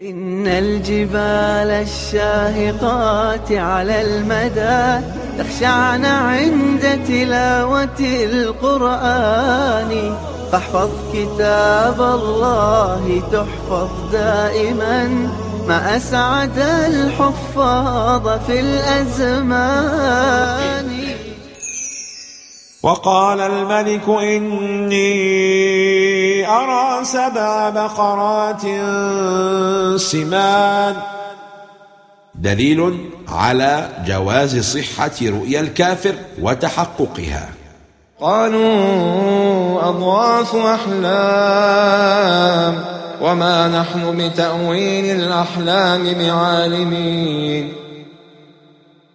إن الجبال الشاهقات على المدى تخشعن عند تلاوة القرآن. فاحفظ كتاب الله تحفظ دائما ما أسعد الحفاظ في الأزمان. وقال الملك إني سبع بقرات سمان. دليل على جواز صحة رؤيا الكافر وتحققها. قالوا أضواف أحلام وما نحن بتأويل الأحلام بعالمين.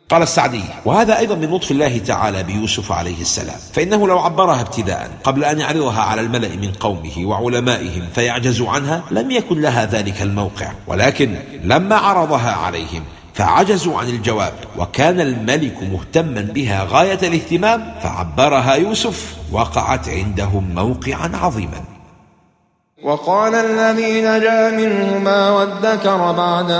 قال السعدي. وهذا أيضا من لطف الله تعالى بيوسف عليه السلام. فإنه لو عبرها ابتداء قبل أن يعرضها على الملأ من قومه وعلمائهم فيعجزوا عنها لم يكن لها ذلك الموقع. ولكن لما عرضها عليهم فعجزوا عن الجواب وكان الملك مهتما بها غاية الاهتمام فعبرها يوسف وقعت عندهم موقعا عظيما. وقال الذي نجا منهما وادكر بعد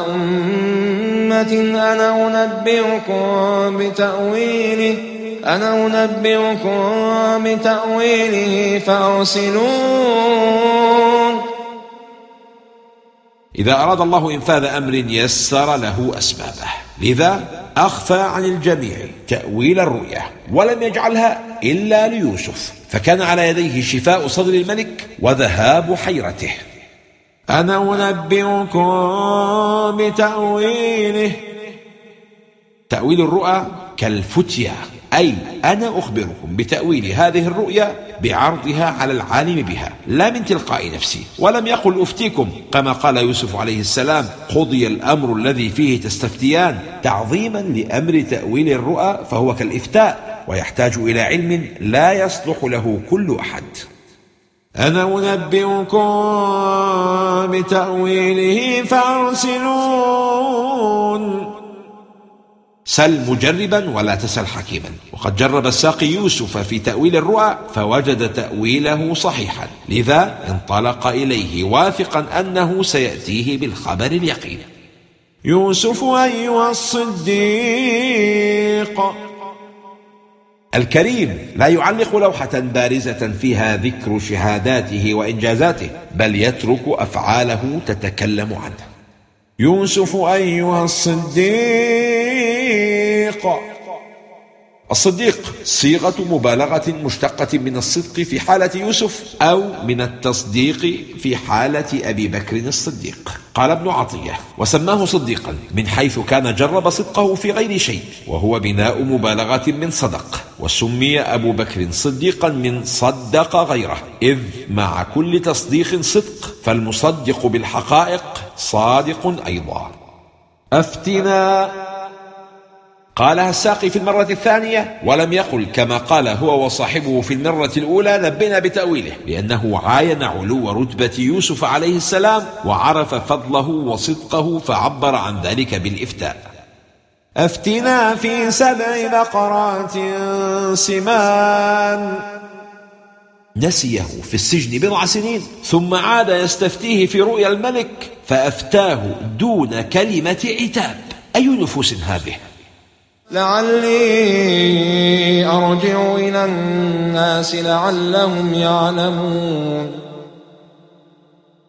أمة أنا أنبئكم بتأويله أنا أنبئكم بتأويله فأرسلون. إذا أراد الله إنفاذ أمر يسر له أسبابه. لذا أخفى عن الجميع تأويل الرؤيا ولم يجعلها إلا ليوسف فكان على يديه شفاء صدر الملك وذهاب حيرته. أنا أنبئكم بتأويله. تأويل الرؤى كالفتية أي أنا أخبركم بتأويل هذه الرؤيا بعرضها على العالم بها لا من تلقاء نفسي. ولم يقل أفتيكم كما قال يوسف عليه السلام قضي الأمر الذي فيه تستفتيان تعظيما لأمر تأويل الرؤى فهو كالإفتاء ويحتاج إلى علم لا يصلح له كل أحد. أنا أنبئكم بتأويله فأرسلون. سل مجربا ولا تسل حكيما. وقد جرب الساقي يوسف في تأويل الرؤى فوجد تأويله صحيحا. لذا انطلق إليه واثقا أنه سيأتيه بالخبر اليقين. يوسف أيها الصديق. الكريم لا يعلق لوحة بارزة فيها ذكر شهاداته وإنجازاته بل يترك أفعاله تتكلم عنه. يوسف أيها الصديق الصديق صيغة مبالغة مشتقة من الصدق في حالة يوسف أو من التصديق في حالة أبي بكر الصديق. قال ابن عطية وسماه صديقا من حيث كان جرب صدقه في غير شيء وهو بناء مبالغة من صدق وسمي أبو بكر صديقا من صدق غيره. إذ مع كل تصديق صدق فالمصدق بالحقائق صادق أيضا. أفتنا قالها الساقي في المرة الثانية ولم يقل كما قال هو وصاحبه في المرة الأولى نبنا بتأويله لأنه عاين علو رتبة يوسف عليه السلام وعرف فضله وصدقه فعبر عن ذلك بالإفتاء. أفتنا في سبع بقرات سمان. نسيه في السجن بضع سنين ثم عاد يستفتيه في رؤيا الملك فأفتاه دون كلمة عتاب. أي نفوس هذه؟ لعلي أرجع إلى الناس لعلهم يعلمون.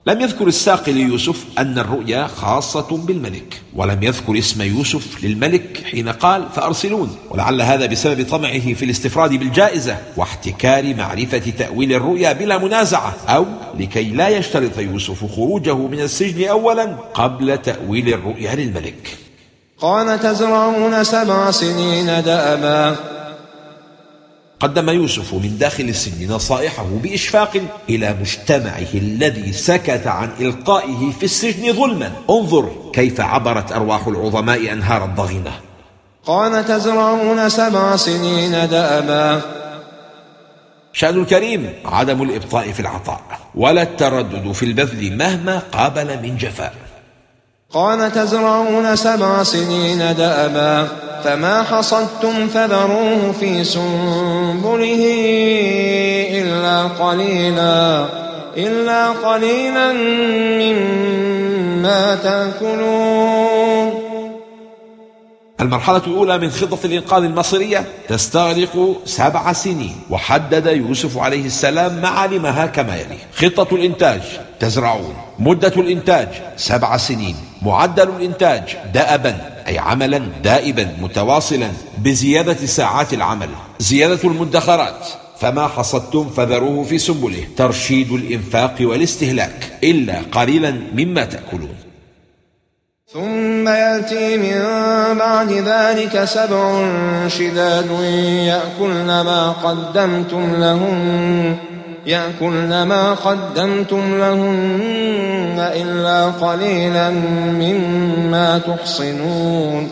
لم يذكر الساقي ليوسف أن الرؤيا خاصة بالملك ولم يذكر اسم يوسف للملك حين قال فأرسلون. ولعل هذا بسبب طمعه في الاستفراد بالجائزة واحتكار معرفة تأويل الرؤيا بلا منازعة أو لكي لا يشترط يوسف خروجه من السجن أولا قبل تأويل الرؤيا للملك. قال تزرعون سبع سنين دأبا. قدم يوسف من داخل السجن نصائحه بإشفاق إلى مجتمعه الذي سكت عن إلقائه في السجن ظلما. انظر كيف عبرت أرواح العظماء أنهار الضغينة. قال تزرعون سبع سنين دأبا. شأن الكريم عدم الإبطاء في العطاء ولا التردد في البذل مهما قابل من جفاء. قال تزرعون سبع سنين دأبا فما حصدتم فذروه في سنبله إلا قليلا إلا قليلا مما تأكلون. المرحلة الأولى من خطة الإنقاذ المصيرية تستغرق سبع سنين وحدد يوسف عليه السلام معالمها كما يلي خطة الإنتاج تزرعون. مدة الإنتاج سبع سنين. معدل الإنتاج دأبا أي عملا دائبا متواصلا بزيادة ساعات العمل زيادة المدخرات. فما حصدتم فذروه في سنبله ترشيد الإنفاق والاستهلاك. إلا قليلا مما تأكلون. ثم يأتي من بعد ذلك سبع شداد يأكلن ما قدمتم لهن. يأكلن ما قدمتم لهن إلا قليلا مما تحصنون.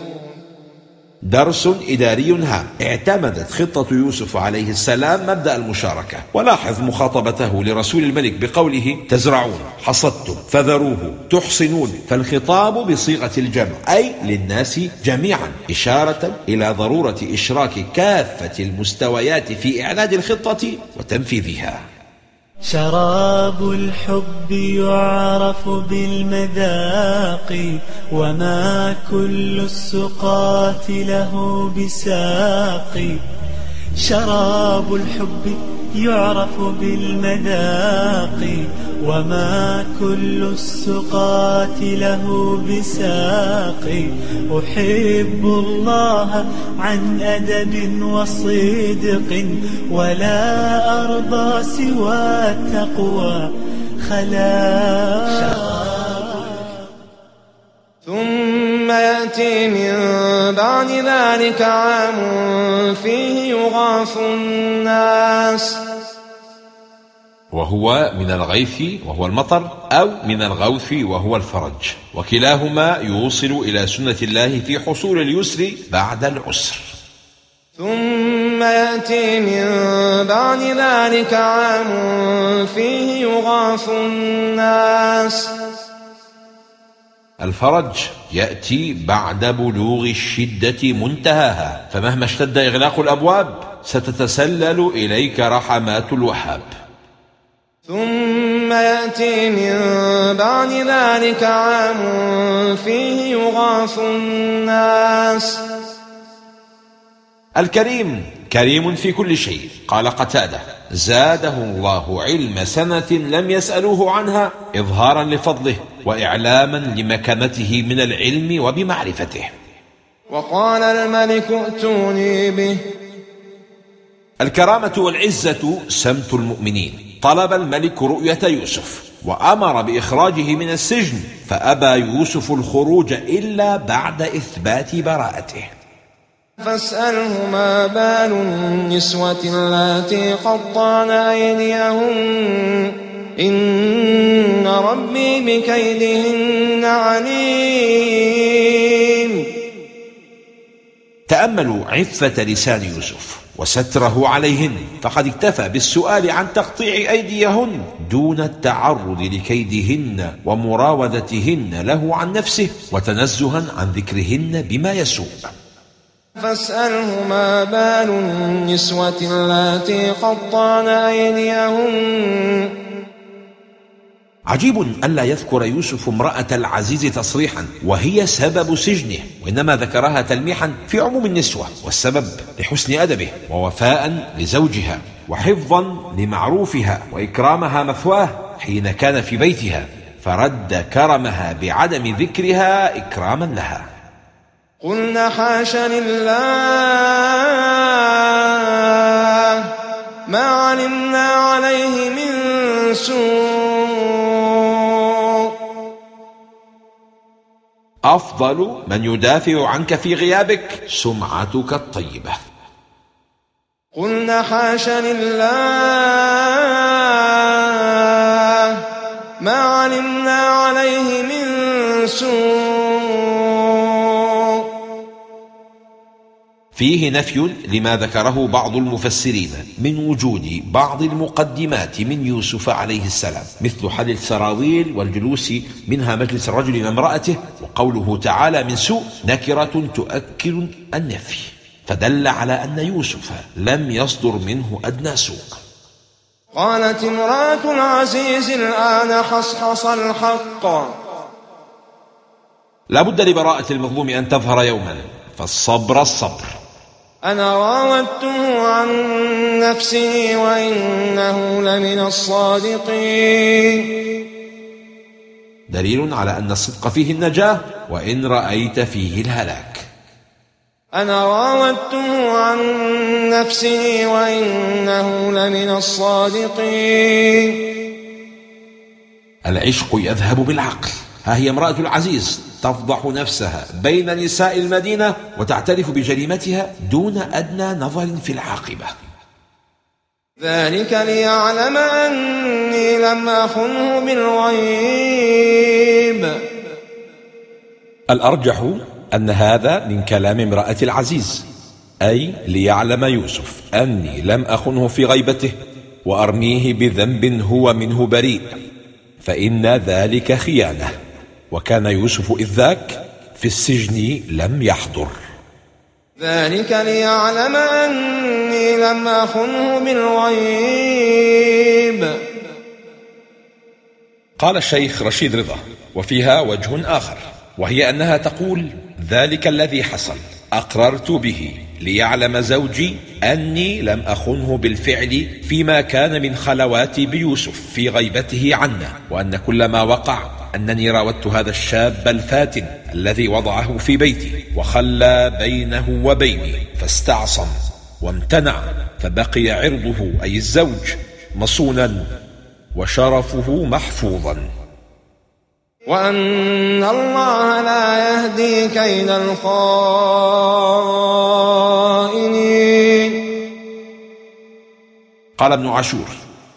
درس إداري هام اعتمدت خطة يوسف عليه السلام مبدأ المشاركة. ولاحظ مخاطبته لرسول الملك بقوله تزرعون حصدتم فذروه تحصنون فالخطاب بصيغة الجمع أي للناس جميعا إشارة إلى ضرورة إشراك كافة المستويات في إعداد الخطة وتنفيذها. شراب الحب يعرف بالمذاق وما كل السقات له بساق. شراب الحب يعرف بالمذاق وما كل السقات له بساق. أحب الله عن أدب وصدق ولا أرضى سوى التقوى خلاق. ثم يأتي من بعد ذلك عام فيه يغاث الناس. وهو من الغيث وهو المطر أو من الغوث وهو الفرج. وكلاهما يوصل إلى سنة الله في حصول اليسر بعد العسر. ثم يأتي من بعد ذلك عام فيه يغاث الناس. الفرج يأتي بعد بلوغ الشدة منتهاها فمهما اشتد إغلاق الأبواب ستتسلل إليك رحمات الوهاب. ثم يأتي من بعد ذلك عام فيه يغاث الناس. الكريم كريم في كل شيء. قال قتادة زاده الله علم سنة لم يسألوه عنها إظهارا لفضله وإعلاما لمكانته من العلم وبمعرفته. وقال الملك ائتوني به. الكرامة والعزة سمت المؤمنين. طلب الملك رؤية يوسف وأمر بإخراجه من السجن فأبى يوسف الخروج إلا بعد إثبات براءته. فاسأله ما بال النسوة اللاتي قطعن أيديهن. إن ربي بكيدهن عليم. تأملوا عفة لسان يوسف. وستره عليهن. فقد اكتفى بالسؤال عن تقطيع أيديهن دون التعرض لكيدهن ومراودتهن له عن نفسه وتنزها عن ذكرهن بما يسوء. فاسأله ما بال النسوة اللاتي قطعن أيديهن. عجيب ألا يذكر يوسف امرأة العزيز تصريحا وهي سبب سجنه وإنما ذكرها تلميحا في عموم النسوة والسبب لحسن أدبه ووفاء لزوجها وحفظا لمعروفها وإكرامها مثواه حين كان في بيتها فرد كرمها بعدم ذكرها إكراما لها. قلنا حاش لله ما علمنا عليه من سوء أفضل من يدافع عنك في غيابك سمعتك الطيبة. قلنا حاش لله ما علمنا عليه من سوء. فيه نفي لما ذكره بعض المفسرين من وجود بعض المقدمات من يوسف عليه السلام مثل حل السراويل والجلوس منها مجلس الرجل وامرأته وقوله تعالى من سوء نكرة تؤكد النفي. فدل على أن يوسف لم يصدر منه أدنى سوء. قالت امرأة العزيز الآن حصحص الحق. لا بد لبراءة المظلوم أن تظهر يوما فالصبر الصبر. أنا راودته عن نفسه وإنه لمن الصادقين. دليل على أن الصدق فيه النجاة وإن رأيت فيه الهلاك. أنا راودته عن نفسه وإنه لمن الصادقين. العشق يذهب بالعقل. ها هي امرأة العزيز. تفضح نفسها بين نساء المدينة وتعترف بجريمتها دون أدنى نظر في العاقبة. ذلك ليعلم أني لم أخنه بالغيب. الأرجح أن هذا من كلام امرأة العزيز أي ليعلم يوسف أني لم أخنه في غيبته وأرميه بذنب هو منه بريء فإن ذلك خيانة. وكان يوسف إذ ذاك في السجن لم يحضر. ذلك ليعلم أني لم أخنه بالغيب. قال الشيخ رشيد رضا وفيها وجه آخر وهي أنها تقول ذلك الذي حصل أقررت به ليعلم زوجي أني لم أخنه بالفعل فيما كان من خلواتي بيوسف في غيبته عنا وأن كل ما وقع أنني راودت هذا الشاب الفاتن الذي وضعه في بيتي وخلى بينه وبيني فاستعصم وامتنع فبقي عرضه أي الزوج مصونا وشرفه محفوظا. وأن الله لا يهدي كيد الخائنين. قال ابن عاشور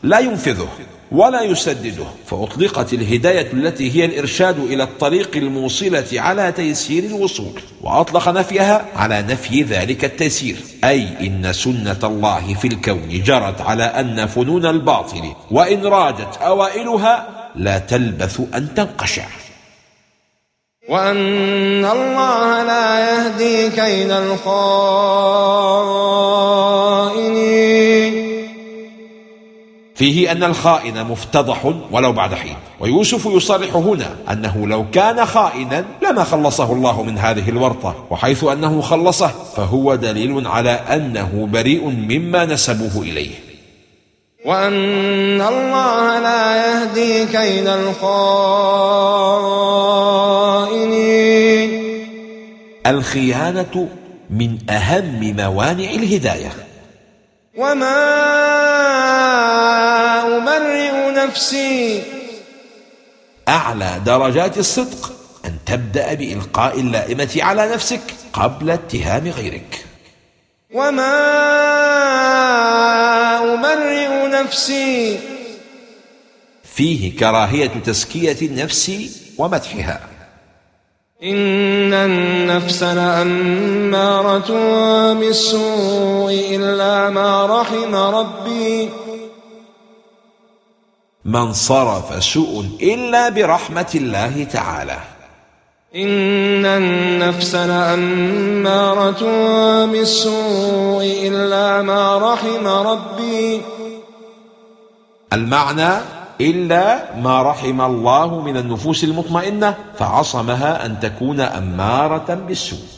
لا ينفذه. ولا يسدده فأطلقت الهداية التي هي الإرشاد إلى الطريق الموصلة على تيسير الوصول وأطلق نفيها على نفي ذلك التيسير. أي إن سنة الله في الكون جرت على أن فنون الباطل وإن راجت أوائلها لا تلبث أن تنقشع. وأن الله لا يهدي كيد الخائنين فيه أن الخائن مفتضح ولو بعد حين. ويوسف يصرح هنا أنه لو كان خائنا لما خلصه الله من هذه الورطة وحيث أنه خلصه فهو دليل على أنه بريء مما نسبوه إليه. وأن الله لا يهدي كيد الخائنين. الخيانة من أهم موانع الهداية. وما أبرئ نفسي. أعلى درجات الصدق أن تبدأ بإلقاء اللائمة على نفسك قبل اتهام غيرك. وما أبرئ نفسي. فيه كراهية تزكية النفس ومدحها. إن النفس لأمارة بالسوء إلا ما رحم ربي. من صرف سوء إلا برحمة الله تعالى. إن النفس لأمارة بالسوء إلا ما رحم ربي. المعنى إلا ما رحم الله من النفوس المطمئنة فعصمها أن تكون أمارة بالسوء.